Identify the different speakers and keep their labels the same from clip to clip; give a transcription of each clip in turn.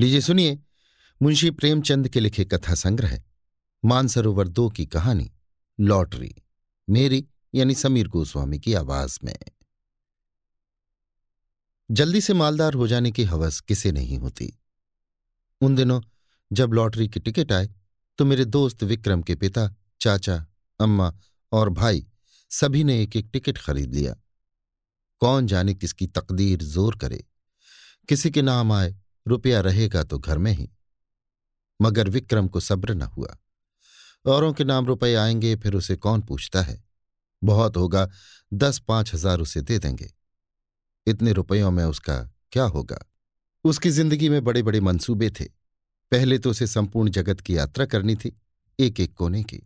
Speaker 1: लीजिए सुनिए, मुंशी प्रेमचंद के लिखे कथा संग्रह मानसरोवर दो की कहानी, लॉटरी, मेरी यानी समीर गोस्वामी की आवाज़ में। जल्दी से मालदार हो जाने की हवस किसे नहीं होती। उन दिनों जब लॉटरी की टिकट आए तो मेरे दोस्त विक्रम के पिता, चाचा, अम्मा और भाई सभी ने एक एक टिकट खरीद लिया। कौन जाने किसकी तकदीर ज़ोर करे। किसी के नाम आए रुपया रहेगा तो घर में ही। मगर विक्रम को सब्र न हुआ। औरों के नाम रुपए आएँगे, फिर उसे कौन पूछता है? बहुत होगा, दस पाँच हज़ार उसे दे देंगे। इतने रुपयों में उसका क्या होगा? उसकी ज़िंदगी में बड़े बड़े मंसूबे थे। पहले तो उसे संपूर्ण जगत की यात्रा करनी थी एक एक कोने की।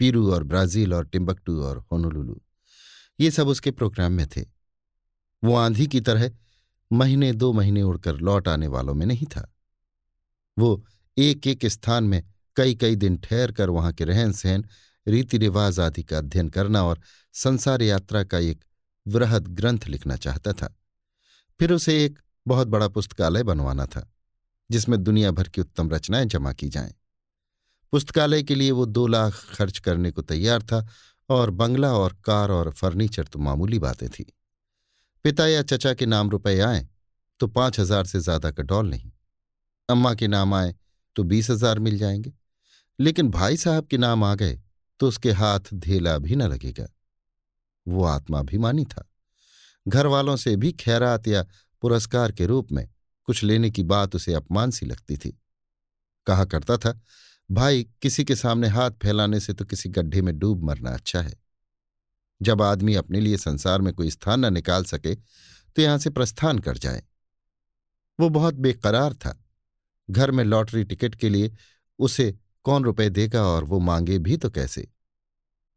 Speaker 1: पीरू और ब्राज़ील और टिम्बकटू और होनोलुलू, ये सब उसके प्रोग्राम में थे। वो आंधी की तरह महीने दो महीने उड़कर लौट आने वालों में नहीं था। वो एक एक स्थान में कई कई दिन ठहर कर वहाँ के रहन सहन रीति रिवाज आदि का अध्ययन करना और संसार यात्रा का एक वृहद ग्रंथ लिखना चाहता था। फिर उसे एक बहुत बड़ा पुस्तकालय बनवाना था, जिसमें दुनिया भर की उत्तम रचनाएँ जमा की जाएँ। पुस्तकालय के लिए वो दो लाख खर्च करने को तैयार था और बंगला और कार और फर्नीचर तो मामूली बातें थी। पिता या चचा के नाम रुपए आए तो पाँच हज़ार से ज़्यादा का डॉल नहीं। अम्मा के नाम आए तो बीस हज़ार मिल जाएँगे। लेकिन भाई साहब के नाम आ गए तो उसके हाथ धेला भी न लगेगा। वो आत्माभिमानी था। घर वालों से भी खैरात या पुरस्कार के रूप में कुछ लेने की बात उसे अपमान सी लगती थी। कहा करता था, भाई, किसी के सामने हाथ फैलाने से तो किसी गड्ढे में डूब मरना अच्छा है। जब आदमी अपने लिए संसार में कोई स्थान न निकाल सके तो यहाँ से प्रस्थान कर जाए। वो बहुत बेकरार था। घर में लॉटरी टिकट के लिए उसे कौन रुपए देगा और वो मांगे भी तो कैसे?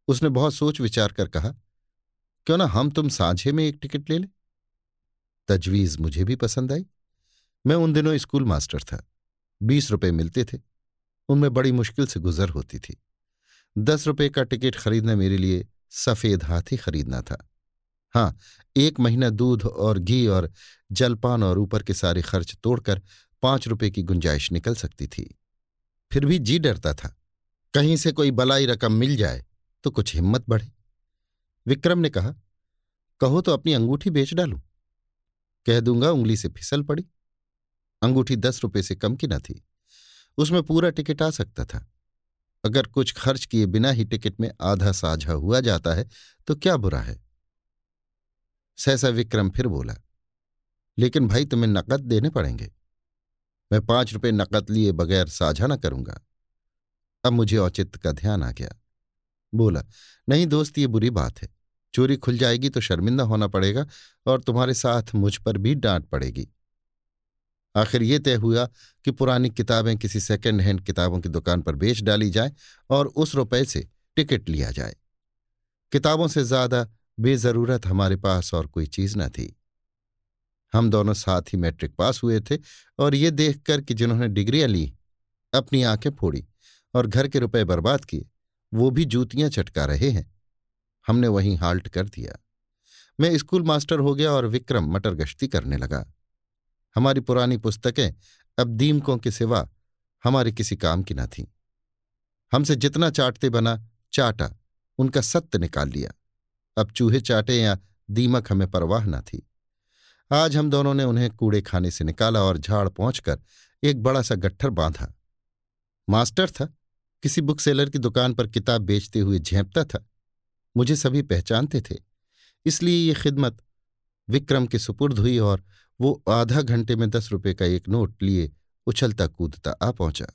Speaker 1: उसने बहुत सोच विचार कर कहा, क्यों ना हम तुम साझे में एक टिकट ले लें? तजवीज मुझे भी पसंद आई। मैं उन दिनों स्कूल मास्टर था। बीस रुपए मिलते थे। उनमें बड़ी मुश्किल से गुजर होती थी। दस रुपए का टिकट खरीदना मेरे लिए सफ़ेद हाथी खरीदना था। हाँ एक महीना दूध और घी और जलपान और ऊपर के सारे खर्च तोड़कर पाँच रुपए की गुंजाइश निकल सकती थी। फिर भी जी डरता था। कहीं से कोई बलाई रकम मिल जाए तो कुछ हिम्मत बढ़े। विक्रम ने कहा, कहो तो अपनी अंगूठी बेच डालू। कह दूँगा उंगली से फिसल पड़ी। अंगूठी दस रुपए से कम की न थी। उसमें पूरा टिकट आ सकता था। अगर कुछ खर्च किए बिना ही टिकट में आधा साझा हुआ जाता है तो क्या बुरा है? सहसा विक्रम फिर बोला, लेकिन भाई तुम्हें नकद देने पड़ेंगे। मैं पाँच रुपए नकद लिए बगैर साझा न करूँगा। अब मुझे औचित्य का ध्यान आ गया। बोला, नहीं दोस्त, ये बुरी बात है। चोरी खुल जाएगी तो शर्मिंदा होना पड़ेगा और तुम्हारे साथ मुझ पर भी डांट पड़ेगी। आखिर ये तय हुआ कि पुरानी किताबें किसी सेकेंड हैंड किताबों की दुकान पर बेच डाली जाए और उस रुपए से टिकट लिया जाए। किताबों से ज़्यादा बेजरूरत हमारे पास और कोई चीज़ न थी। हम दोनों साथ ही मैट्रिक पास हुए थे और ये देखकर कि जिन्होंने डिग्रियाँ ली, अपनी आँखें फोड़ी और घर के रुपए बर्बाद किए, वो भी जूतियाँ चटका रहे हैं। हमने वहीं हाल्ट कर दिया। मैं स्कूल मास्टर हो गया और विक्रम मटर गश्ती करने लगा। हमारी पुरानी पुस्तकें अब दीमकों के सिवा हमारे किसी काम की न थीं। हमसे जितना चाटते बना, चाटा, उनका सत्य निकाल लिया। अब चूहे चाटे या दीमक हमें परवाह न थी। आज हम दोनों ने उन्हें कूड़े खाने से निकाला और झाड़ पहुंचकर एक बड़ा सा गट्ठर बांधा। मास्टर था। किसी बुक सेलर की दुकान पर किताब बेचते हुए झेपता था। मुझे सभी पहचानते थे। इसलिए ये खिदमत विक्रम के सुपुर्द हुई और वो आधा घंटे में दस रुपए का एक नोट लिए, उछलता कूदता आ पहुँचा।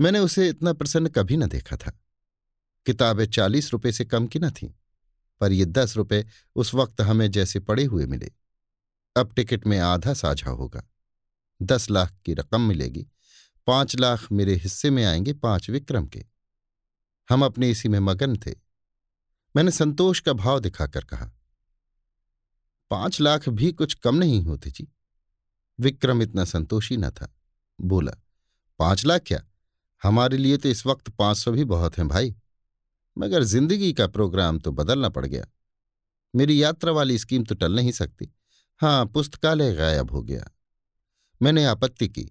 Speaker 1: मैंने उसे इतना प्रसन्न कभी न देखा था। किताबें चालीस रुपए से कम की न थीं, पर ये दस रुपए उस वक्त हमें जैसे पड़े हुए मिले। अब टिकट में आधा साझा होगा। दस लाख की रकम मिलेगी। पाँच लाख मेरे हिस्से में आएँगे पाँच विक्रम के। हम अपने इसी में मगन थे। मैंने संतोष का भाव दिखाकर कहा पाँच लाख भी कुछ कम नहीं होते जी। विक्रम इतना संतोषी न था। बोला, पाँच लाख क्या? हमारे लिए तो इस वक्त पाँच सौ भी बहुत हैं भाई। मगर ज़िंदगी का प्रोग्राम तो बदलना पड़ गया। मेरी यात्रा वाली स्कीम तो टल नहीं सकती। हाँ पुस्तकालय गायब हो गया। मैंने आपत्ति की।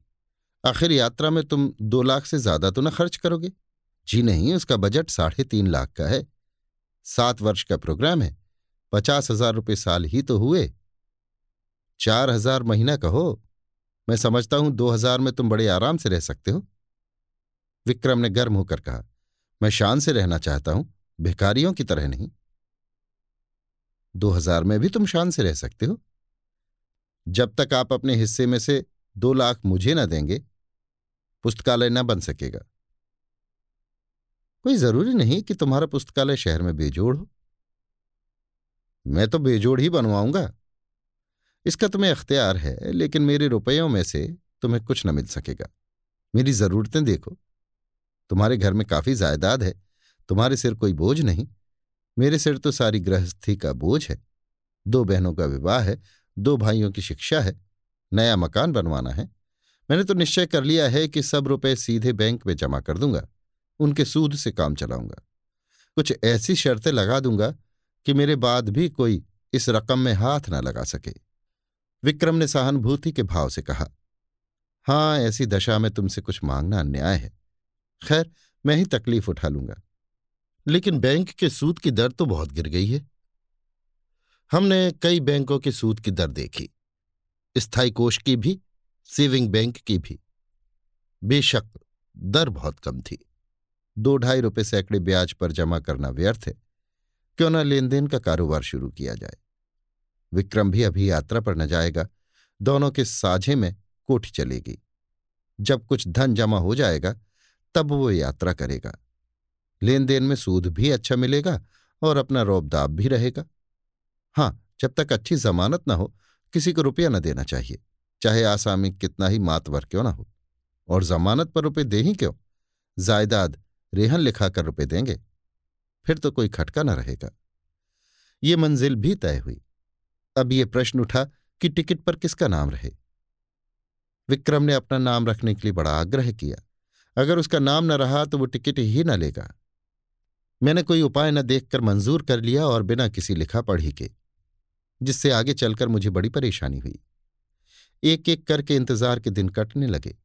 Speaker 1: आखिर यात्रा में तुम दो लाख से ज़्यादा तो न खर्च करोगे? जी नहीं, उसका बजट साढ़े तीन लाख का है। सात वर्ष का प्रोग्राम है। पचास हज़ार रुपये साल ही तो हुए। चार हज़ार महीना कहो। मैं समझता हूँ दो हज़ार में तुम बड़े आराम से रह सकते हो। विक्रम ने गर्म होकर कहा, मैं शान से रहना चाहता हूँ, भिखारियों की तरह नहीं। दो हज़ार में भी तुम शान से रह सकते हो। जब तक आप अपने हिस्से में से दो लाख मुझे न देंगे, पुस्तकालय न बन सकेगा। कोई ज़रूरी नहीं कि तुम्हारा पुस्तकालय शहर में बेजोड़ हो। मैं तो बेजोड़ ही बनवाऊँगा। इसका तुम्हें अख्तियार है, लेकिन मेरे रुपयों में से तुम्हें कुछ न मिल सकेगा। मेरी जरूरतें देखो। तुम्हारे घर में काफ़ी जायदाद है। तुम्हारे सिर कोई बोझ नहीं। मेरे सिर तो सारी गृहस्थी का बोझ है। दो बहनों का विवाह है, दो भाइयों की शिक्षा है, नया मकान बनवाना है। मैंने तो निश्चय कर लिया है कि सब रुपए सीधे बैंक में जमा कर दूँगा। उनके सूद से काम चलाऊँगा। कुछ ऐसी शर्तें लगा दूँगा कि मेरे बाद भी कोई इस रकम में हाथ न लगा सके। विक्रम ने सहानुभूति के भाव से कहा, हाँ, ऐसी दशा में तुमसे कुछ मांगना अन्याय है। खैर, मैं ही तकलीफ़ उठा लूँगा। लेकिन बैंक के सूद की दर तो बहुत गिर गई है। हमने कई बैंकों के सूद की दर देखी। स्थायी कोष की भी, सेविंग बैंक की भी। बेशक, दर बहुत कम थी। दो ढाई रुपए सैकड़े ब्याज पर जमा करना व्यर्थ है। क्यों न लेन देन का कारोबार शुरू किया जाए? विक्रम भी अभी यात्रा पर न जाएगा। दोनों के साझे में कोठी चलेगी। जब कुछ धन जमा हो जाएगा, तब वो यात्रा करेगा। लेन देन में सूद भी अच्छा मिलेगा और अपना रौबदाब भी रहेगा। हाँ जब तक अच्छी जमानत न हो, किसी को रुपया न देना चाहिए, चाहे आसामी कितना ही मातवर क्यों ना हो। और जमानत पर रुपये दे ही क्यों? जायदाद रेहन लिखाकर रुपये देंगे। फिर तो कोई खटका न रहेगा। ये मंजिल भी तय हुई। अब ये प्रश्न उठा कि टिकट पर किसका नाम रहे? विक्रम ने अपना नाम रखने के लिए बड़ा आग्रह किया। अगर उसका नाम न रहा तो वो टिकट ही न लेगा। मैंने कोई उपाय न देखकर मंजूर कर लिया और बिना किसी लिखा पढ़ी के, जिससे आगे चलकर मुझे बड़ी परेशानी हुई। एक एक करके इंतज़ार के दिन कटने लगे।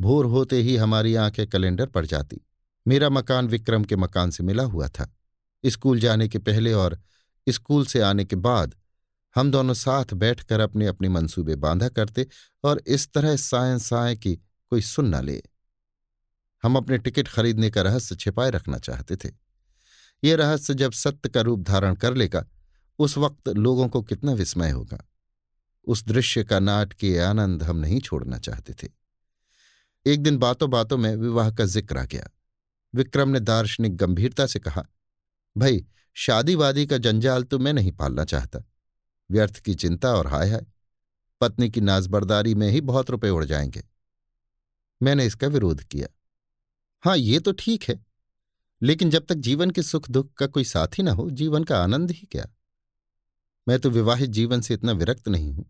Speaker 1: भोर होते ही हमारी आँखें कैलेंडर पड़ जाती। मेरा मकान विक्रम के मकान से मिला हुआ था। स्कूल जाने के पहले और स्कूल से आने के बाद हम दोनों साथ बैठकर अपने अपने मंसूबे बांधा करते और इस तरह साय साय की कोई सुन न ले। हम अपने टिकट खरीदने का रहस्य छिपाए रखना चाहते थे। ये रहस्य जब सत्य का रूप धारण कर लेगा, उस वक्त लोगों को कितना विस्मय होगा। उस दृश्य का नाटकीय आनंद हम नहीं छोड़ना चाहते थे। एक दिन बातों बातों में विवाह का ज़िक्र आ गया। विक्रम ने दार्शनिक गंभीरता से कहा, भाई शादी वादी का जंजाल तो मैं नहीं पालना चाहता। व्यर्थ की चिंता और हाय हाय। पत्नी की नाजबरदारी में ही बहुत रुपए उड़ जाएँगे। मैंने इसका विरोध किया। हाँ ये तो ठीक है, लेकिन जब तक जीवन के सुख दुख का कोई साथी ना हो, जीवन का आनंद ही क्या? मैं तो विवाहित जीवन से इतना विरक्त नहीं हूँ।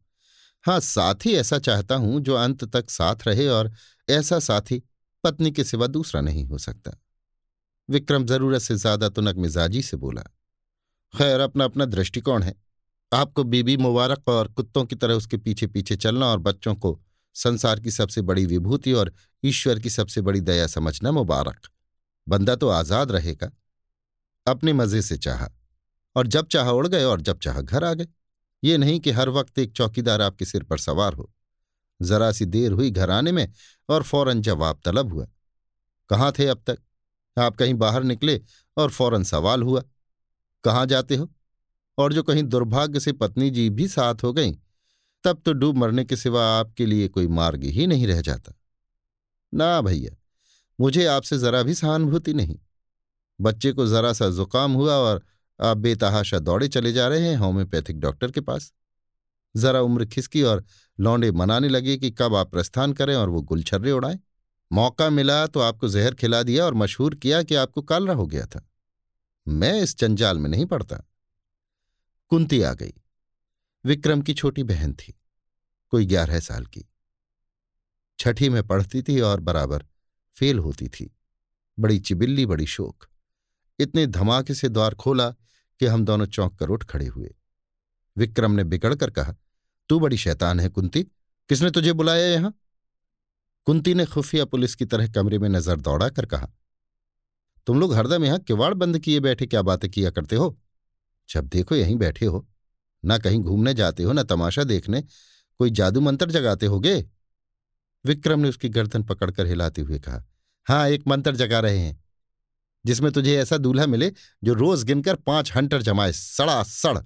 Speaker 1: हाँ साथी ऐसा चाहता हूँ जो अंत तक साथ रहे और ऐसा साथी पत्नी के सिवा दूसरा नहीं हो सकता। विक्रम ज़रूरत से ज़्यादा तुनक मिजाजी से बोला, खैर, अपना अपना दृष्टिकोण है। आपको बीबी मुबारक और कुत्तों की तरह उसके पीछे पीछे चलना और बच्चों को संसार की सबसे बड़ी विभूति और ईश्वर की सबसे बड़ी दया समझना मुबारक। बंदा तो आज़ाद रहेगा। अपने मज़े से चाह और जब चाह उड़ गए और जब चाह घर आ गए। ये नहीं कि हर वक्त एक चौकीदार आपके सिर पर सवार हो। जरा सी देर हुई घर आने में और फ़ौरन जवाब तलब हुआ, कहाँ थे अब तक? आप कहीं बाहर निकले और फ़ौरन सवाल हुआ, कहाँ जाते हो? और जो कहीं दुर्भाग्य से पत्नी जी भी साथ हो गई, तब तो डूब मरने के सिवा आपके लिए कोई मार्ग ही नहीं रह जाता। ना भैया, मुझे आपसे जरा भी सहानुभूति नहीं। बच्चे को जरा सा जुकाम हुआ और आप बेतहाशा दौड़े चले जा रहे हैं होम्योपैथिक डॉक्टर के पास। जरा उम्र खिसकी और लौंडे मनाने लगे कि कब आप प्रस्थान करें और वो गुलछर्रे उड़ाएँ। मौका मिला तो आपको जहर खिला दिया और मशहूर किया कि आपको कालरा हो गया था। मैं इस जंजाल में नहीं पड़ता। कुंती आ गई। विक्रम की छोटी बहन थी, कोई ग्यारह साल की। छठी में पढ़ती थी और बराबर फेल होती थी। बड़ी चिबिल्ली, बड़ी शोक। इतने धमाके से द्वार खोला कि हम दोनों चौंक कर उठ खड़े हुए। विक्रम ने बिगड़ कर कहा, तू बड़ी शैतान है कुंती, किसने तुझे बुलाया यहाँ? कुंती ने खुफिया पुलिस की तरह कमरे में नज़र दौड़ा कर कहा, तुम लोग हरदम यहाँ किवाड़ बंद किए बैठे क्या बातें किया करते हो? जब देखो यहीं बैठे हो, ना कहीं घूमने जाते हो, ना तमाशा देखने, कोई जादू मंत्र जगाते होगे? विक्रम ने उसकी गर्दन पकड़कर हिलाते हुए कहा हाँ एक मंत्र जगा रहे हैं, जिसमें तुझे ऐसा दूल्हा मिले जो रोज गिनकर पाँच हंटर जमाए, सड़ा सड़।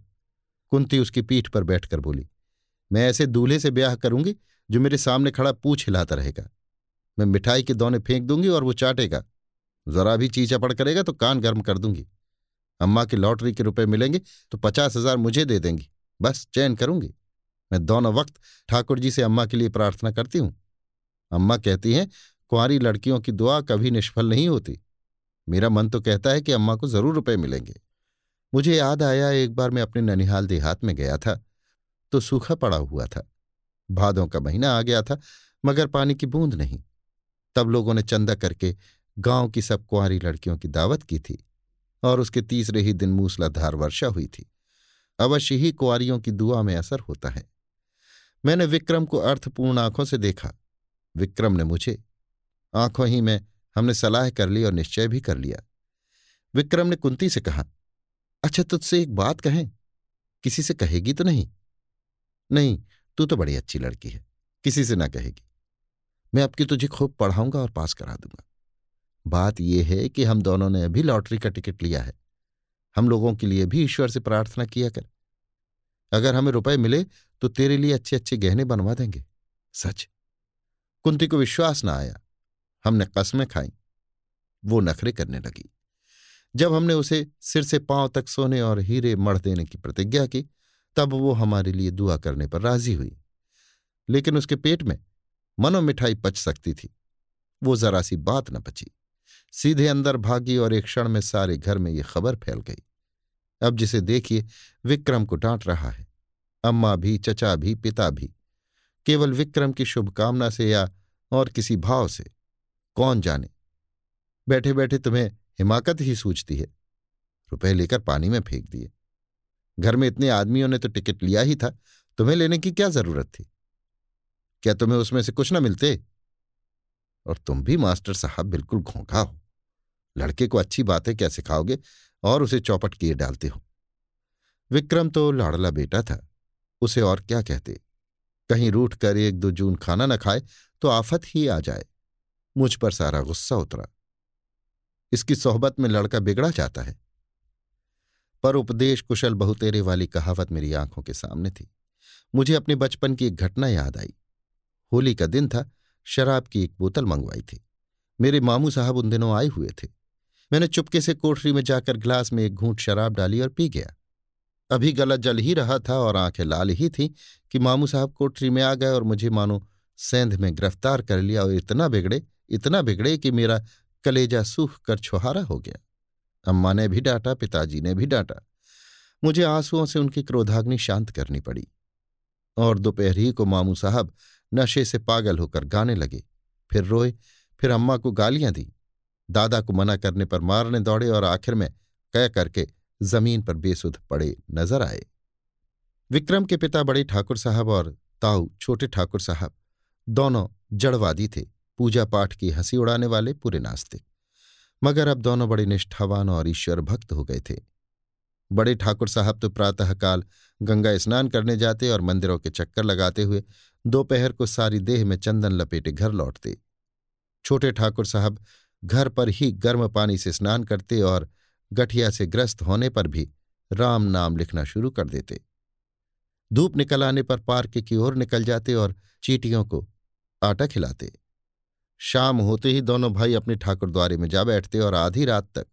Speaker 1: कुंती उसकी पीठ पर बैठकर बोली, मैं ऐसे दूल्हे से ब्याह करूँगी जो मेरे सामने खड़ा पूछ हिलाता रहेगा। मैं मिठाई के दोने फेंक दूँगी और वो चाटेगा। जरा भी चीचा पड़ करेगा तो कान गर्म कर दूँगी। अम्मा की लॉटरी के रुपए मिलेंगे तो पचास हज़ार मुझे दे देंगी। बस चैन करूँगी। मैं दोनों वक्त ठाकुर जी से अम्मा के लिए प्रार्थना करती हूँ। अम्मा कहती हैं, कुंवारी लड़कियों की दुआ कभी निष्फल नहीं होती। मेरा मन तो कहता है कि अम्मा को ज़रूर रुपए मिलेंगे। मुझे याद आया एक बार मैं अपने ननिहाल देहात में गया था तो सूखा पड़ा हुआ था। भादों का महीना आ गया था, मगर पानी की बूंद नहीं। तब लोगों ने चंदा करके गाँव की सब कुंवारी लड़कियों की दावत की थी और उसके तीसरे ही दिन मूसलाधार वर्षा हुई थी। अवश्य ही कुआरियों की दुआ में असर होता है। मैंने विक्रम को अर्थपूर्ण आँखों से देखा। विक्रम ने मुझे, आँखों ही में हमने सलाह कर ली और निश्चय भी कर लिया। विक्रम ने कुंती से कहा अच्छा तुझसे एक बात कहें। किसी से कहेगी तो नहीं? नहीं तू तो बड़ी अच्छी लड़की है, किसी से ना कहेगी। मैं अब की तुझे खूब पढ़ाऊँगा और पास करा दूँगा। बात यह है कि हम दोनों ने अभी लॉटरी का टिकट लिया है। हम लोगों के लिए भी ईश्वर से प्रार्थना किया कर। अगर हमें रुपए मिले तो तेरे लिए अच्छे अच्छे गहने बनवा देंगे। सच? कुंती को विश्वास ना आया। हमने कस्में खाई। वो नखरे करने लगी। जब हमने उसे सिर से पाँव तक सोने और हीरे मढ़ देने की प्रतिज्ञा की तब वो हमारे लिए दुआ करने पर राज़ी हुई। लेकिन उसके पेट में मनो मिठाई पच सकती थी। वो जरा सी बात न पची। सीधे अंदर भागी और एक क्षण में सारे घर में ये खबर फैल गई। अब जिसे देखिए, विक्रम को डांट रहा है। अम्मा भी, चचा भी, पिता भी। केवल विक्रम की शुभकामना से या और किसी भाव से? कौन जाने? बैठे बैठे तुम्हें हिमाकत ही सूझती है। रुपए लेकर पानी में फेंक दिए। घर में इतने आदमियों ने तो टिकट लिया ही था, तुम्हें लेने की क्या ज़रूरत थी? क्या तुम्हें उसमें से कुछ ना मिलते? और तुम भी मास्टर साहब बिल्कुल घोंघा हो। लड़के को अच्छी बातें क्या सिखाओगे और उसे चौपट किए डालते हो? विक्रम तो लाड़ला बेटा था, उसे और क्या कहते? कहीं रूठ कर एक दो जून खाना न खाए तो आफत ही आ जाए। मुझ पर सारा गुस्सा उतरा। इसकी सोहबत में लड़का बिगड़ा जाता है। पर उपदेश कुशल बहुतेरे वाली कहावत मेरी आँखों के सामने थी। मुझे अपने बचपन की एक घटना याद आई। होली का दिन था, शराब की एक बोतल मंगवाई थी। मेरे मामू साहब उन दिनों आए हुए थे। मैंने चुपके से कोठरी में जाकर ग्लास में एक घूंट शराब डाली और पी गया। अभी गला जल ही रहा था और आँखें लाल ही थीं कि मामू साहब कोठरी में आ गए और मुझे मानो सेंध में गिरफ़्तार कर लिया और इतना बिगड़े इतना बिगड़े कि मेरा कलेजा सूख कर छुहारा हो गया। अम्मा ने भी डांटा, पिताजी ने भी डांटा। मुझे आंसुओं से उनकी क्रोधाग्नि शांत करनी पड़ी और दोपहर ही को मामू साहब नशे से पागल होकर गाने लगे। फिर रोए, फिर अम्मा को गालियाँ दी। दादा को मना करने पर मारने दौड़े और आखिर में कह करके ज़मीन पर बेसुध पड़े नज़र आए। विक्रम के पिता बड़े ठाकुर साहब और ताऊ छोटे ठाकुर साहब दोनों जड़वादी थे। पूजा पाठ की हँसी उड़ाने वाले पूरे नास्तिक। मगर अब दोनों बड़े निष्ठावान और ईश्वर भक्त हो गए थे। बड़े ठाकुर साहब तो प्रातःकाल गंगा स्नान करने जाते और मंदिरों के चक्कर लगाते हुए दोपहर को सारी देह में चंदन लपेटे घर लौटते। छोटे ठाकुर साहब घर पर ही गर्म पानी से स्नान करते और गठिया से ग्रस्त होने पर भी राम नाम लिखना शुरू कर देते। धूप निकल आने पर पार्क की ओर निकल जाते और चीटियों को आटा खिलाते। शाम होते ही दोनों भाई अपने ठाकुर द्वारे में जा बैठते और आधी रात तक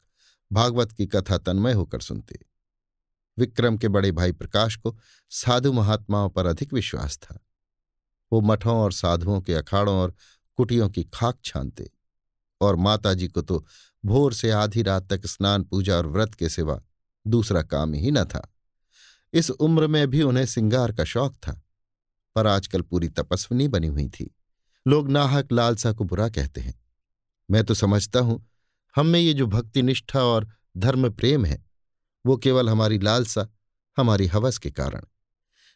Speaker 1: भागवत की कथा तन्मय होकर सुनते। विक्रम के बड़े भाई प्रकाश को साधु महात्माओं पर अधिक विश्वास था। वो मठों और साधुओं के अखाड़ों और कुटियों की खाक छानते और माताजी को तो भोर से आधी रात तक स्नान, पूजा और व्रत के सिवा दूसरा काम ही न था। इस उम्र में भी उन्हें सिंगार का शौक था, पर आजकल पूरी तपस्विनी बनी हुई थी। लोग नाहक लालसा को बुरा कहते हैं। मैं तो समझता हूँ, हम में ये जो भक्ति निष्ठा और धर्म प्रेम है, वो केवल हमारी लालसा, हमारी हवस के कारण।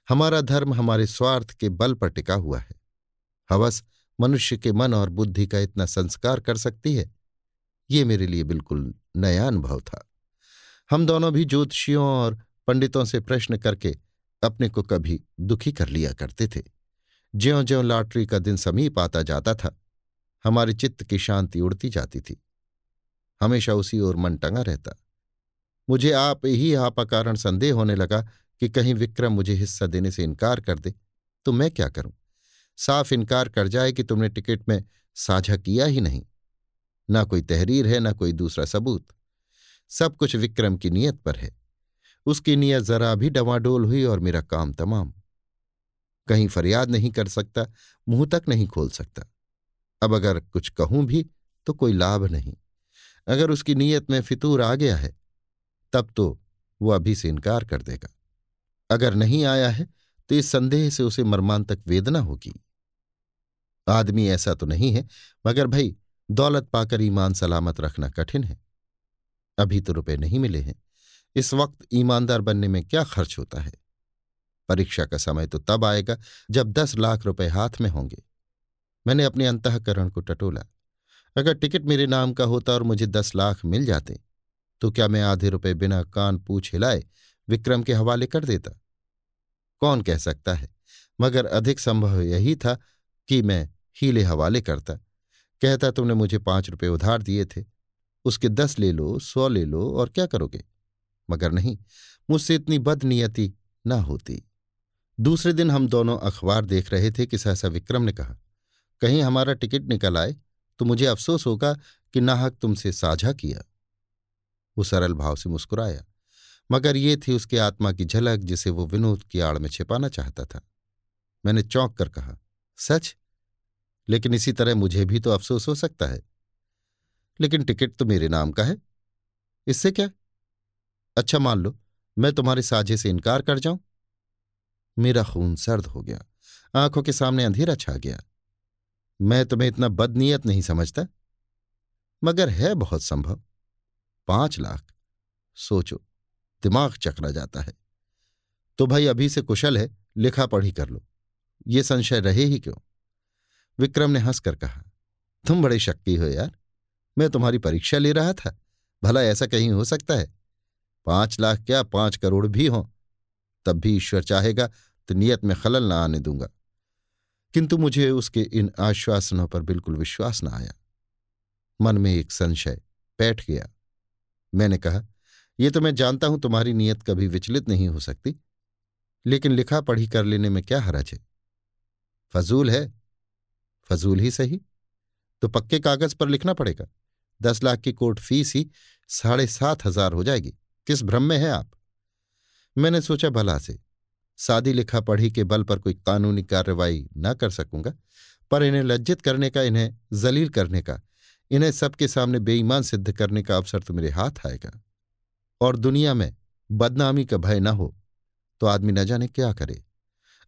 Speaker 1: हमारा धर्म हमारे स्वार्थ के बल पर टिका हुआ है। हवस मनुष्य के मन और बुद्धि का इतना संस्कार कर सकती है? ये मेरे लिए बिल्कुल नया अनुभव था। हम दोनों भी ज्योतिषियों और पंडितों से प्रश्न करके अपने को कभी दुखी कर लिया करते थे। ज्यो ज्यो लॉटरी का दिन समीप आता जाता था, हमारे चित्त की शांति उड़ती जाती थी। हमेशा उसी ओर मन टंगा रहता। मुझे आप ही आपा कारण संदेह होने लगा कि कहीं विक्रम मुझे हिस्सा देने से इनकार कर दे तो मैं क्या करूँ? साफ़ इनकार कर जाए कि तुमने टिकट में साझा किया ही नहीं। ना कोई तहरीर है, ना कोई दूसरा सबूत। सब कुछ विक्रम की नीयत पर है। उसकी नीयत जरा भी डवाडोल हुई और मेरा काम तमाम। कहीं फरियाद नहीं कर सकता, मुँह तक नहीं खोल सकता। अब अगर कुछ कहूँ भी तो कोई लाभ नहीं। अगर उसकी नीयत में फितूर आ गया है, तब तो वो अभी से इनकार कर देगा। अगर नहीं आया है तो इस संदेह से उसे मर्मांतक वेदना होगी। आदमी ऐसा तो नहीं है, मगर भाई, दौलत पाकर ईमान सलामत रखना कठिन है। अभी तो रुपए नहीं मिले हैं। इस वक्त ईमानदार बनने में क्या खर्च होता है? परीक्षा का समय तो तब आएगा जब दस लाख रुपए हाथ में होंगे। मैंने अपने अंतकरण को टटोला। अगर टिकट मेरे नाम का होता और मुझे दस लाख मिल जाते तो क्या मैं आधे रुपए बिना कान पूछ हिलाए विक्रम के हवाले कर देता? कौन कह सकता है? मगर अधिक संभव यही था कि मैं हीले हवाले करता। कहता, तुमने मुझे पाँच रुपए उधार दिए थे। उसके दस ले लो, सौ ले लो और क्या करोगे? मगर नहीं, मुझसे इतनी बदनीयति ना होती। दूसरे दिन हम दोनों अखबार देख रहे थे कि सहसा विक्रम ने कहा, कहीं हमारा टिकट निकल आए तो मुझे अफसोस होगा कि नाहक तुमसे साझा किया। वो सरल भाव से मुस्कुराया, मगर ये थी उसकी आत्मा की झलक जिसे वो विनोद की आड़ में छिपाना चाहता था। मैंने चौंक कर कहा, सच? लेकिन इसी तरह मुझे भी तो अफसोस हो सकता है। लेकिन टिकट तो मेरे नाम का है। इससे क्या? अच्छा मान लो, मैं तुम्हारे साझे से इनकार कर जाऊँ। मेरा खून सर्द हो गया। आँखों के सामने अंधेरा छा गया। मैं तुम्हें इतना बदनीयत नहीं समझता? मगर है बहुत संभव। पाँच लाख। सोचो, दिमाग चकरा जाता है। तो भाई अभी से कुशल है, लिखा पढ़ी कर लो। ये संशय रहे ही क्यों? विक्रम ने हंसकर कहा, तुम बड़े शक्की हो यार। मैं तुम्हारी परीक्षा ले रहा था। भला ऐसा कहीं हो सकता है? पाँच लाख क्या पाँच करोड़ भी हों? तब भी ईश्वर चाहेगा तो नियत में खलल ना आने दूँगा। किंतु मुझे उसके इन आश्वासनों पर बिल्कुल विश्वास न आया। मन में एक संशय बैठ गया। मैंने कहा यह तो मैं जानता हूँ, तुम्हारी नीयत कभी विचलित नहीं हो सकती, लेकिन लिखा पढ़ी कर लेने में क्या हरज है? फजूल है। फजूल ही सही। तो पक्के कागज़ पर लिखना पड़ेगा। दस लाख की कोर्ट फ़ीस ही साढ़े सात हज़ार हो जाएगी। किस भ्रम में है आप? मैंने सोचा, भला से सादी लिखा पढ़ी के बल पर कोई कानूनी कार्रवाई न कर सकूँगा, पर इन्हें लज्जित करने का, इन्हें जलील करने का, इन्हें सबके सामने बेईमान सिद्ध करने का अवसर तो मेरे हाथ आएगा। और दुनिया में बदनामी का भय न हो तो आदमी न जाने क्या करे।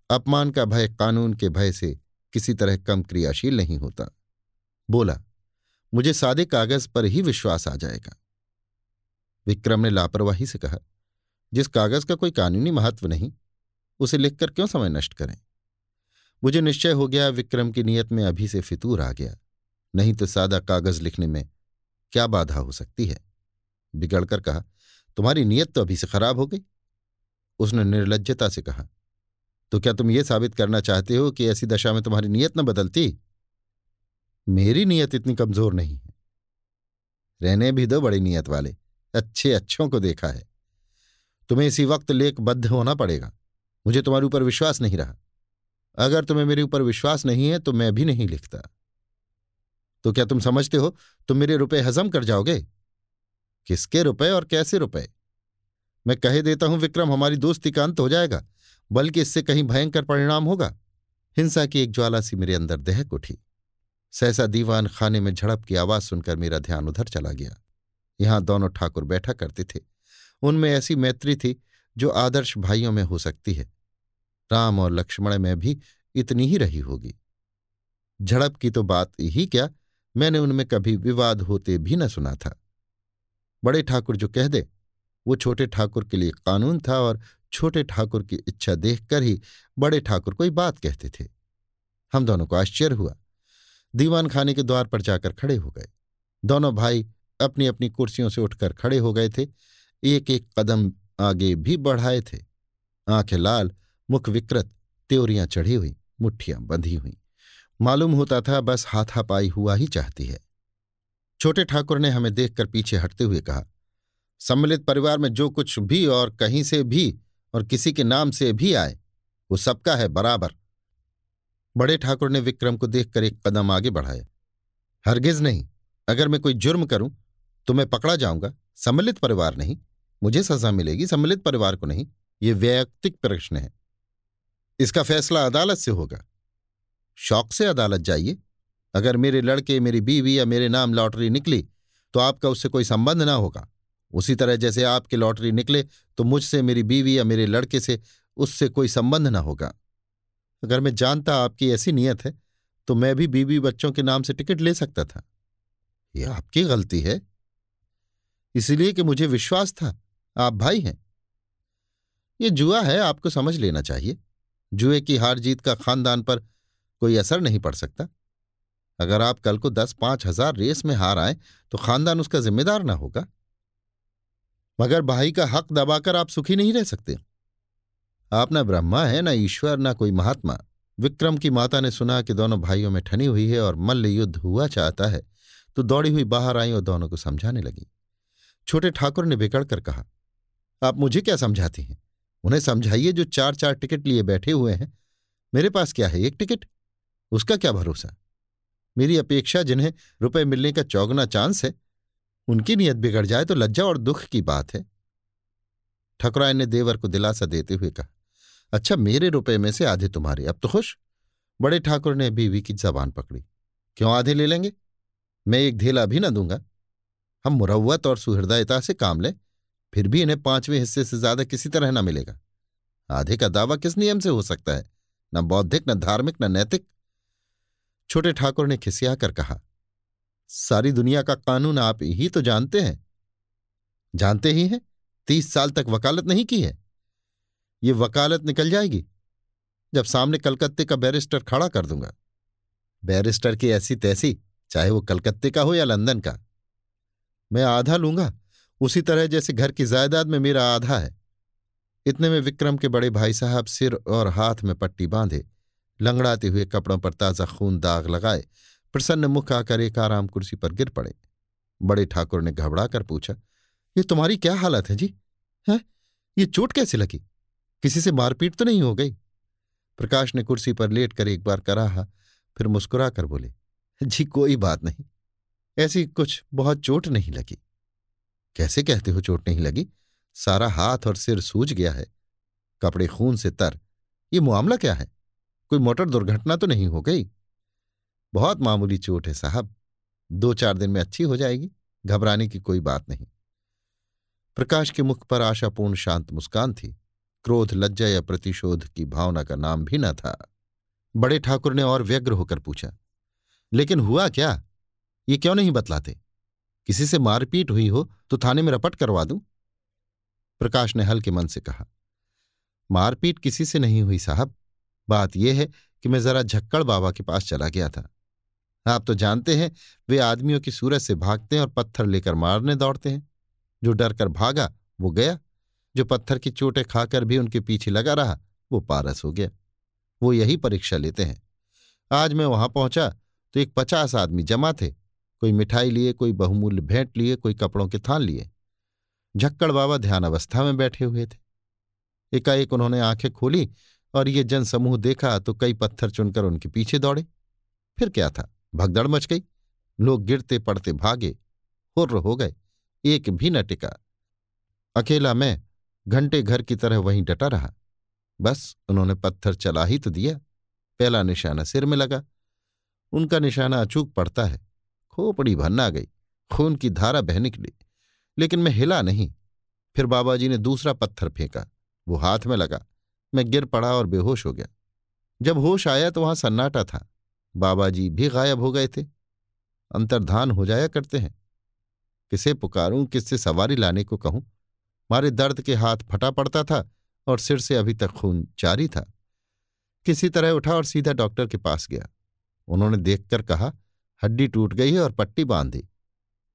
Speaker 1: अपमान का भय, कानून के भय से किसी तरह कम क्रियाशील नहीं होता। बोला, मुझे सादे कागज़ पर ही विश्वास आ जाएगा। विक्रम ने लापरवाही से कहा, जिस कागज़ का कोई कानूनी महत्व नहीं उसे लिखकर क्यों समय नष्ट करें? मुझे निश्चय हो गया विक्रम की नीयत में अभी से फितूर आ गया। नहीं तो सादा कागज़ लिखने में क्या बाधा हो सकती है? बिगड़कर कहा, तुम्हारी नीयत तो अभी से खराब हो गई। उसने निर्लजता से कहा तो क्या तुम ये साबित करना चाहते हो कि ऐसी दशा में तुम्हारी नीयत न बदलती? मेरी नीयत इतनी कमज़ोर नहीं है। रहने भी दो बड़ी नीयत वाले। अच्छे अच्छों को देखा है। तुम्हें इसी वक्त लेखबद्ध होना पड़ेगा। मुझे तुम्हारे ऊपर विश्वास नहीं रहा। अगर तुम्हें मेरे ऊपर विश्वास नहीं है तो मैं भी नहीं लिखता। तो क्या तुम समझते हो, तुम मेरे रुपए हजम कर जाओगे? किसके रुपए और कैसे रुपए? मैं कह देता हूँ, विक्रम, हमारी दोस्ती का अंत हो जाएगा, बल्कि इससे कहीं भयंकर परिणाम होगा। हिंसा की एक ज्वाला सी मेरे अंदर दहक उठी। सहसा दीवान खाने में झड़प की आवाज़ सुनकर मेरा ध्यान उधर चला गया। यहाँ दोनों ठाकुर बैठा करते थे। उनमें ऐसी मैत्री थी, जो आदर्श भाइयों में हो सकती है। राम और लक्ष्मण में भी इतनी ही रही होगी। झड़प की तो बात ही क्या, मैंने उनमें कभी विवाद होते भी न सुना था। बड़े ठाकुर जो कह दे, वो छोटे ठाकुर के लिए कानून था और छोटे ठाकुर की इच्छा देखकर ही बड़े ठाकुर कोई बात कहते थे। हम दोनों को आश्चर्य हुआ। दीवान खाने के द्वार पर जाकर खड़े हो गए। दोनों भाई अपनी अपनी कुर्सियों से उठकर खड़े हो गए थे। एक एक कदम आगे भी बढ़ाए थे। आँखें लाल मुख विकृत त्योरियाँ चढ़ी हुई, मुठ्ठियाँ बंधी हुई। मालूम होता था बस हाथापाई हुआ ही चाहती है। छोटे ठाकुर ने हमें देखकर पीछे हटते हुए कहा, सम्मिलित परिवार में जो कुछ भी और कहीं से भी और किसी के नाम से भी आए, वो सबका है बराबर। बड़े ठाकुर ने विक्रम को देखकर एक कदम आगे बढ़ाया, हरगिज नहीं, अगर मैं कोई जुर्म करूँ तो मैं पकड़ा जाऊँगा। सम्मिलित परिवार नहीं, मुझे सजा मिलेगी, सम्मिलित परिवार को नहीं, ये वैयक्तिक प्रश्न है। इसका फैसला अदालत से होगा। शौक से अदालत जाइए। अगर मेरे लड़के, मेरी बीवी या मेरे नाम लॉटरी निकली तो आपका उससे कोई संबंध ना होगा। उसी तरह जैसे आपके लॉटरी निकले तो मुझसे, मेरी बीवी या मेरे लड़के से उससे कोई संबंध ना होगा। अगर मैं जानता आपकी ऐसी नीयत है तो मैं भी बीवी बच्चों के नाम से टिकट ले सकता था। यह आपकी गलती है। इसलिए कि मुझे विश्वास था। आप भाई हैं। ये जुआ है, आपको समझ लेना चाहिए। जुए की हार जीत का खानदान पर कोई असर नहीं पड़ सकता। अगर आप कल को दस पाँच हज़ार रेस में हार आए तो खानदान उसका जिम्मेदार ना होगा। मगर भाई का हक दबाकर आप सुखी नहीं रह सकते। आप ना ब्रह्मा है, ना ईश्वर, ना कोई महात्मा। विक्रम की माता ने सुना कि दोनों भाइयों में ठनी हुई है और मल्ल युद्ध हुआ चाहता है तो दौड़ी हुई बाहर आई और दोनों को समझाने लगी। छोटे ठाकुर ने बिगड़ कर कहा, आप मुझे क्या समझाती हैं? उन्हें समझाइए जो चार चार टिकट लिए बैठे हुए हैं। मेरे पास क्या है एक टिकट? उसका क्या भरोसा? मेरी अपेक्षा जिन्हें रुपए मिलने का चौगना चांस है, उनकी नीयत बिगड़ जाए तो लज्जा और दुख की बात है। ठकुराय ने देवर को दिलासा देते हुए कहा अच्छा मेरे रुपए में से आधे तुम्हारे। अब तो खुश। बड़े ठाकुर ने बीवी की जबान पकड़ी। क्यों आधे ले लेंगे? मैं एक धेला भी ना दूँगा। हम मुरवत और सुहृदयता से काम लें। फिर भी इन्हें पाँचवें हिस्से से ज़्यादा किसी तरह न मिलेगा। आधे का दावा किस नियम से हो सकता है? न बौद्धिक, न धार्मिक, न नैतिक? छोटे ठाकुर ने खिसिया कर कहा, सारी दुनिया का कानून आप ही तो जानते हैं। जानते ही हैं? तीस साल तक वकालत नहीं की है। ये वकालत निकल जाएगी, जब सामने कलकत्ते का बैरिस्टर खड़ा कर दूँगा। बैरिस्टर की ऐसी तैसी, चाहे वो कलकत्ते का हो या लंदन का। मैं आधा लूँगा उसी तरह जैसे घर की जायदाद में मेरा आधा है। इतने में विक्रम के बड़े भाई साहब सिर और हाथ में पट्टी बांधे, लंगड़ाते हुए कपड़ों पर ताज़ा खून दाग लगाए, प्रसन्न मुख आकर एक आराम कुर्सी पर गिर पड़े। बड़े ठाकुर ने घबरा कर पूछा, ये तुम्हारी क्या हालत है जी? है? ये चोट कैसे लगी? किसी से मारपीट तो नहीं हो गई? प्रकाश ने कुर्सी पर लेट कर एक बार कराहा, फिर मुस्कुरा कर बोले, जी कोई बात नहीं, ऐसी कुछ बहुत चोट नहीं लगी। कैसे कहते हो चोट नहीं लगी? सारा हाथ और सिर सूज गया है। कपड़े खून से तर। ये मामला क्या है? कोई मोटर दुर्घटना तो नहीं हो गई? बहुत मामूली चोट है साहब। दो चार दिन में अच्छी हो जाएगी। घबराने की कोई बात नहीं। प्रकाश के मुख पर आशापूर्ण शांत मुस्कान थी। क्रोध, लज्जा या प्रतिशोध की भावना का नाम भी न था। बड़े ठाकुर ने और व्यग्र होकर पूछा, लेकिन हुआ क्या? ये क्यों नहीं बतलाते? किसी से मारपीट हुई हो तो थाने में रपट करवा दूँ? प्रकाश ने हल्के मन से कहा, मारपीट किसी से नहीं हुई साहब। बात यह है कि मैं जरा झक्कड़ बाबा के पास चला गया था। आप तो जानते हैं, वे आदमियों की सूरत से भागते हैं और पत्थर लेकर मारने दौड़ते हैं। जो डर कर भागा, वो गया। जो पत्थर की चोटें खाकर भी उनके पीछे लगा रहा, वो पारस हो गया। वो यही परीक्षा लेते हैं। आज मैं वहाँ पहुँचा तो एक पचास आदमी जमा थे। कोई मिठाई लिए, कोई बहुमूल्य भेंट लिए, कोई कपड़ों के थान लिए। झक्कड़ बाबा ध्यान अवस्था में बैठे हुए थे। एकाएक उन्होंने आँखें खोली और ये जनसमूह देखा तो कई पत्थर चुनकर उनके पीछे दौड़े। फिर क्या था? भगदड़ मच गई। लोग गिरते पड़ते भागे, हुर्र हो गए। एक भी न टिका। अकेला मैं घंटे घर की तरह वहीं डटा रहा। बस उन्होंने पत्थर चला ही तो दिया। पहला निशाना सिर में लगा। उनका निशाना अचूक पड़ता है। खोपड़ी भरना गई, खून की धारा बह निकली। लेकिन मैं हिला नहीं। फिर बाबा जी ने दूसरा पत्थर फेंका, वो हाथ में लगा। मैं गिर पड़ा और बेहोश हो गया। जब होश आया तो वहाँ सन्नाटा था। बाबा जी भी गायब हो गए थे। अंतर्धान हो जाया करते हैं। किसे पुकारूं, किससे सवारी लाने को कहूँ? मारे दर्द के हाथ फटा पड़ता था और सिर से अभी तक खून जारी था। किसी तरह उठा और सीधा डॉक्टर के पास गया। उन्होंने देखकर कहा हड्डी टूट गई है और पट्टी बाँध। दी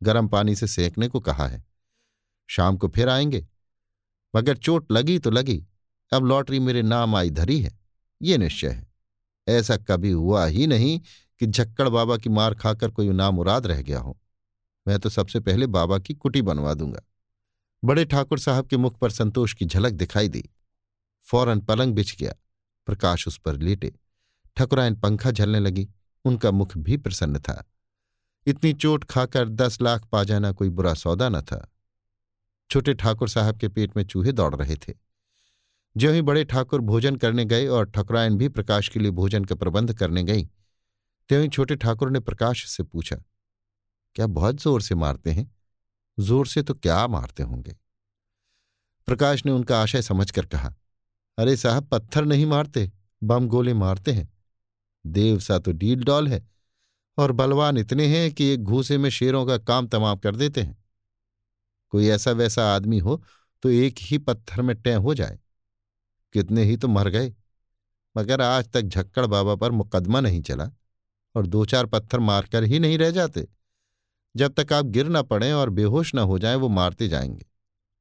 Speaker 1: गर्म पानी से सेकने को कहा है। शाम को फिर आएँगे। मगर चोट लगी तो लगी। अब लॉटरी मेरे नाम आई धरी है। ये निश्चय है। ऐसा कभी हुआ ही नहीं कि झक्कड़ बाबा की मार खाकर कोई नाम मुराद रह गया हो। मैं तो सबसे पहले बाबा की कुटी बनवा दूँगा। बड़े ठाकुर साहब के मुख पर संतोष की झलक दिखाई दी। फ़ौरन पलंग बिछ गया। प्रकाश उस पर लेटे। ठकुराइन पंखा झलने लगी। उनका मुख भी प्रसन्न था। इतनी चोट खाकर दस लाख पा जाना कोई बुरा सौदा न था। छोटे ठाकुर साहब के पेट में चूहे दौड़ रहे थे। ज्यों ही बड़े ठाकुर भोजन करने गए और ठकुरायन भी प्रकाश के लिए भोजन का प्रबंध करने गई, त्यों ही छोटे ठाकुर ने प्रकाश से पूछा, क्या बहुत ज़ोर से मारते हैं? ज़ोर से तो क्या मारते होंगे? प्रकाश ने उनका आशय समझकर कहा, अरे साहब, पत्थर नहीं मारते, बम गोले मारते हैं। देव सा तो डील डॉल है, और बलवान इतने हैं कि एक घूसे में शेरों का काम तमाम कर देते हैं। कोई ऐसा वैसा आदमी हो तो एक ही पत्थर में टै हो जाए। कितने ही तो मर गए, मगर आज तक झक्कड़ बाबा पर मुकदमा नहीं चला, और दो चार पत्थर मारकर ही नहीं रह जाते। जब तक आप गिर ना पड़े और बेहोश ना हो जाएँ, वो मारते जाएँगे।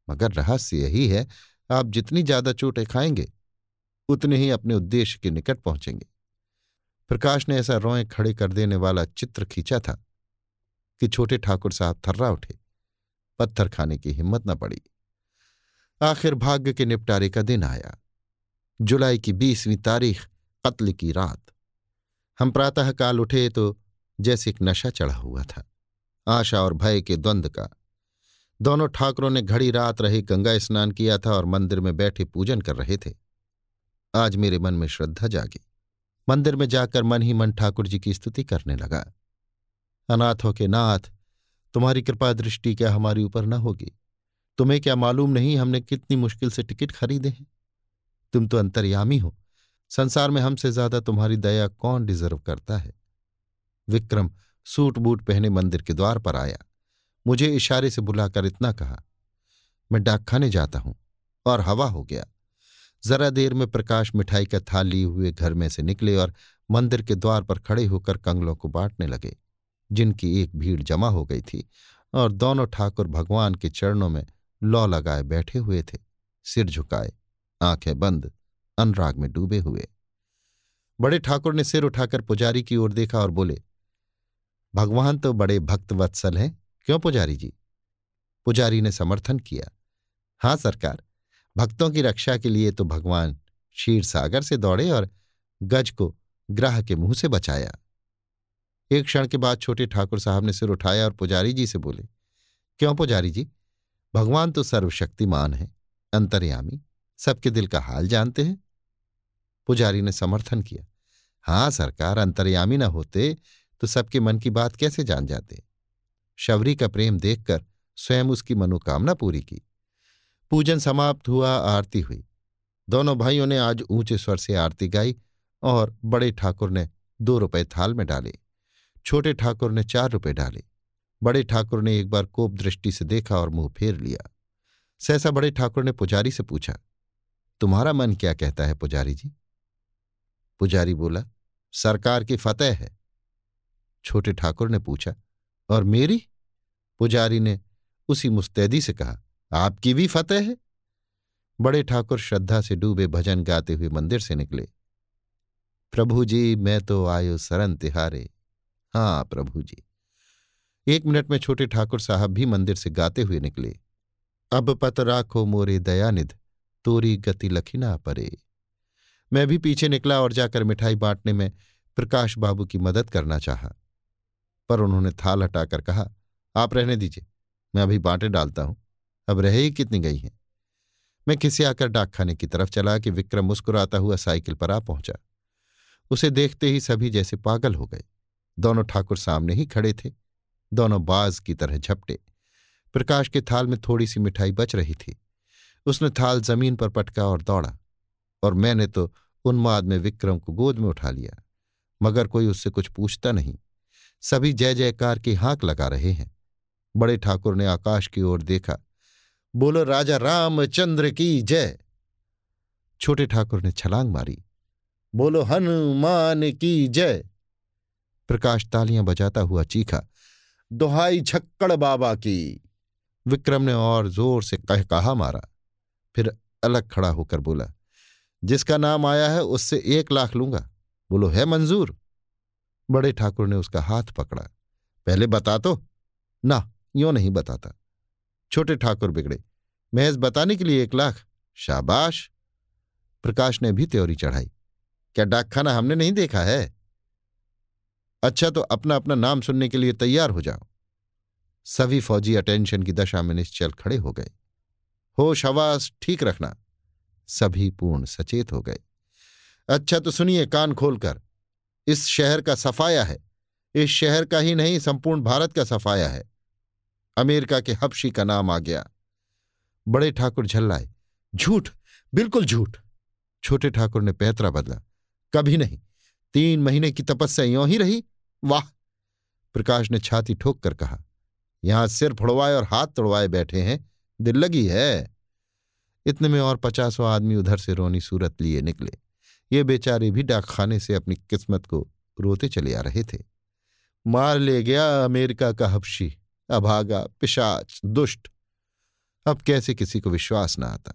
Speaker 1: मगर रहस्य यही है, आप जितनी ज़्यादा चोटें खाएँगे, उतने ही अपने उद्देश्य के निकट पहुँचेंगे। प्रकाश ने ऐसा रोए खड़े कर देने वाला चित्र खींचा था कि छोटे ठाकुर साहब थर्रा उठे। पत्थर खाने की हिम्मत न पड़ी। आखिर भाग्य के निपटारे का दिन आया। जुलाई की बीसवीं तारीख, कत्ल की रात। हम प्रातः काल उठे तो जैसे एक नशा चढ़ा हुआ था, आशा और भय के द्वंद्व का। दोनों ठाकुरों ने घड़ी रात रहे गंगा स्नान किया था और मंदिर में बैठे पूजन कर रहे थे। आज मेरे मन में श्रद्धा जागी। मंदिर में जाकर मन ही मन ठाकुर जी की स्तुति करने लगा। अनाथों के नाथ, तुम्हारी कृपा दृष्टि क्या हमारे ऊपर न होगी? तुम्हें क्या मालूम नहीं हमने कितनी मुश्किल से टिकट खरीदे हैं? तुम तो अंतर्यामी हो। संसार में हमसे ज़्यादा तुम्हारी दया कौन डिजर्व करता है? विक्रम सूट बूट पहने मंदिर के द्वार पर आया। मुझे इशारे से बुलाकर इतना कहा, मैं डाकखाने जाता हूँ और हवा हो गया। जरा देर में प्रकाश मिठाई का थाल लिए हुए घर में से निकले और मंदिर के द्वार पर खड़े होकर कंगलों को बांटने लगे, जिनकी एक भीड़ जमा हो गई थी और दोनों ठाकुर भगवान के चरणों में लौ लगाए बैठे हुए थे, सिर झुकाए, आँखें बंद, अनुराग में डूबे हुए। बड़े ठाकुर ने सिर उठाकर पुजारी की ओर देखा और बोले, भगवान तो बड़े भक्त वत्सल हैं, क्यों पुजारी जी? पुजारी ने समर्थन किया, हाँ सरकार भक्तों की रक्षा के लिए तो भगवान क्षीर सागर से दौड़े और गज को ग्राह के मुँह से बचाया। एक क्षण के बाद छोटे ठाकुर साहब ने सिर उठाया और पुजारी जी से बोले, क्यों पुजारी जी? भगवान तो सर्वशक्तिमान है, अंतर्यामी, सबके दिल का हाल जानते हैं। पुजारी ने समर्थन किया, हाँ सरकार, अंतर्यामी न होते तो सबके मन की बात कैसे जान जाते? शबरी का प्रेम देखकर स्वयं उसकी मनोकामना पूरी की। पूजन समाप्त हुआ, आरती हुई। दोनों भाइयों ने आज ऊँचे स्वर से आरती गाई और बड़े ठाकुर ने दो रुपए थाल में डाले। छोटे ठाकुर ने चार रुपए डाले। बड़े ठाकुर ने एक बार कोप दृष्टि से देखा और मुँह फेर लिया। सहसा बड़े ठाकुर ने पुजारी से पूछा, तुम्हारा मन क्या कहता है पुजारी जी? पुजारी बोला, सरकार की फतेह है। छोटे ठाकुर ने पूछा, और मेरी? पुजारी ने उसी मुस्तैदी से कहा आपकी भी फतेह है। बड़े ठाकुर श्रद्धा से डूबे भजन गाते हुए मंदिर से निकले। प्रभु जी, मैं तो आयो सरन तिहारे। हाँ प्रभु जी। एक मिनट में छोटे ठाकुर साहब भी मंदिर से गाते हुए निकले। अब पत राखो मोरे दयानिध, तोरी गति लखिना परे। मैं भी पीछे निकला और जाकर मिठाई बांटने में प्रकाश बाबू की मदद करना चाहा। पर उन्होंने थाल हटाकर कहा, आप रहने दीजिए, मैं अभी बांटे डालता हूँ। अब रहे ही कितनी गई हैं। मैं किसे आकर डाकखाने की तरफ़ चला कि विक्रम मुस्कुराता हुआ साइकिल पर आ पहुँचा। उसे देखते ही सभी जैसे पागल हो गए। दोनों ठाकुर सामने ही खड़े थे। दोनों बाज की तरह झपटे। प्रकाश के थाल में थोड़ी सी मिठाई बच रही थी। उसने थाल ज़मीन पर पटका और दौड़ा। और मैंने तो उन्माद में विक्रम को गोद में उठा लिया। मगर कोई उससे कुछ पूछता नहीं। सभी जय जयकार की हाँक लगा रहे हैं। बड़े ठाकुर ने आकाश की ओर देखा। बोलो, राजा रामचंद्र की जय। छोटे ठाकुर ने छलांग मारी। बोलो, हनुमान की जय। प्रकाश तालियाँ बजाता हुआ चीखा, दोहाई छक्कड़ बाबा की। विक्रम ने और ज़ोर से कह कहा मारा। फिर अलग खड़ा होकर बोला, जिसका नाम आया है उससे एक लाख लूँगा। बोलो, है मंजूर? बड़े ठाकुर ने उसका हाथ पकड़ा। पहले बता तो। ना, यो नहीं बताता। छोटे ठाकुर बिगड़े। महज बताने के लिए एक लाख। शाबाश। प्रकाश ने भी त्योरी चढ़ाई। क्या डाकखाना हमने नहीं देखा है? अच्छा तो अपना अपना नाम सुनने के लिए तैयार हो जाओ। सभी फौजी अटेंशन की दशा में निश्चल खड़े हो गए। होश हवास ठीक रखना। सभी पूर्ण सचेत हो गए। अच्छा तो सुनिए, कान खोलकर। इस शहर का सफाया है। इस शहर का ही नहीं, संपूर्ण भारत का सफाया है। अमेरिका के हबशी का नाम आ गया। बड़े ठाकुर झल्लाए, झूठ, बिल्कुल झूठ। छोटे ठाकुर ने पैतरा बदला, कभी नहीं, तीन महीने की तपस्या यों ही रही, वाह! प्रकाश ने छाती ठोक कर कहा, यहाँ सिर फुड़वाए और हाथ तोड़वाए बैठे हैं, दिल लगी है। इतने में और पचासों आदमी उधर से रोनी सूरत लिए निकले। ये बेचारे भी डाकखाने से अपनी किस्मत को रोते चले आ रहे थे। मार ले गया अमेरिका का हबशी। अभागा, पिशाच, दुष्ट। अब कैसे किसी को विश्वास न आता?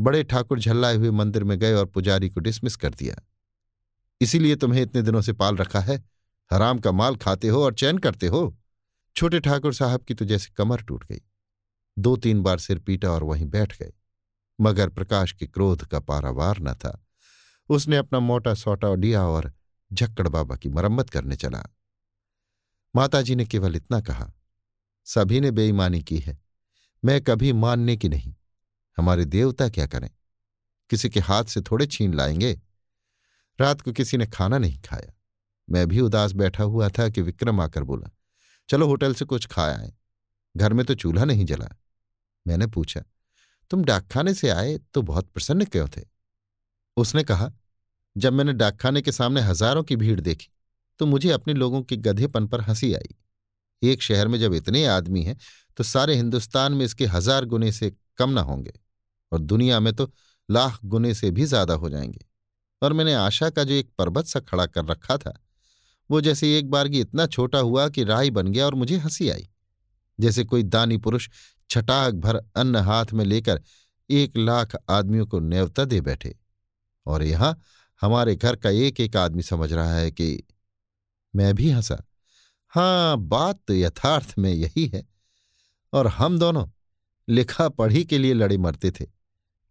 Speaker 1: बड़े ठाकुर झल्लाए हुए मंदिर में गए और पुजारी को डिसमिस कर दिया। इसीलिए तुम्हें इतने दिनों से पाल रखा है। हराम का माल खाते हो और चैन करते हो। छोटे ठाकुर साहब की तो जैसे कमर टूट गई। दो तीन बार सिर पीटा और वहीं बैठ गए। मगर प्रकाश के क्रोध का पारावार न था। उसने अपना मोटा सोटा डिया और झक्कड़ बाबा की मरम्मत करने चला। माताजी ने केवल इतना कहा सभी ने बेईमानी की है। मैं कभी मानने की नहीं। हमारे देवता क्या करें? किसी के हाथ से थोड़े छीन लाएँगे? रात को किसी ने खाना नहीं खाया। मैं भी उदास बैठा हुआ था कि विक्रम आकर बोला, चलो होटल से कुछ खा आए। घर में तो चूल्हा नहीं जला। मैंने पूछा, तुम डाकखाने से आए तो बहुत प्रसन्न क्यों थे? उसने कहा, जब मैंने डाकखाने के सामने हज़ारों की भीड़ देखी तो मुझे अपने लोगों के गधेपन पर हँसी आई। एक शहर में जब इतने आदमी हैं तो सारे हिंदुस्तान में इसके हज़ार गुने से कम ना होंगे और दुनिया में तो लाख गुने से भी ज़्यादा हो जाएँगे। और मैंने आशा का जो एक पर्वत सा खड़ा कर रखा था, वो जैसे एक बार की इतना छोटा हुआ कि राई बन गया और मुझे हँसी आई। जैसे कोई दानी पुरुष छटाक भर अन्न हाथ में लेकर एक लाख आदमियों को न्यवता दे बैठे। और यहाँ हमारे घर का एक एक आदमी समझ रहा है कि मैं भी हंसा। हाँ बात तो यथार्थ में यही है। और हम दोनों लिखा पढ़ी के लिए लड़े मरते थे।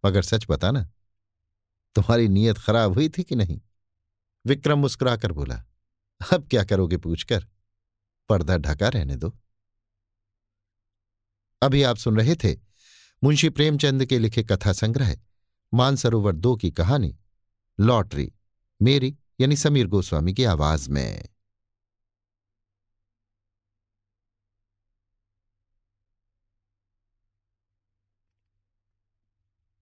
Speaker 1: मगर सच बताना तुम्हारी नीयत खराब हुई थी कि नहीं? विक्रम मुस्कुराकर बोला, अब क्या करोगे पूछकर? पर्दा ढका रहने दो। अभी आप सुन रहे थे मुंशी प्रेमचंद के लिखे कथा संग्रह, मानसरोवर दो की कहानी, लॉटरी, मेरी यानी समीर गोस्वामी की आवाज़ में।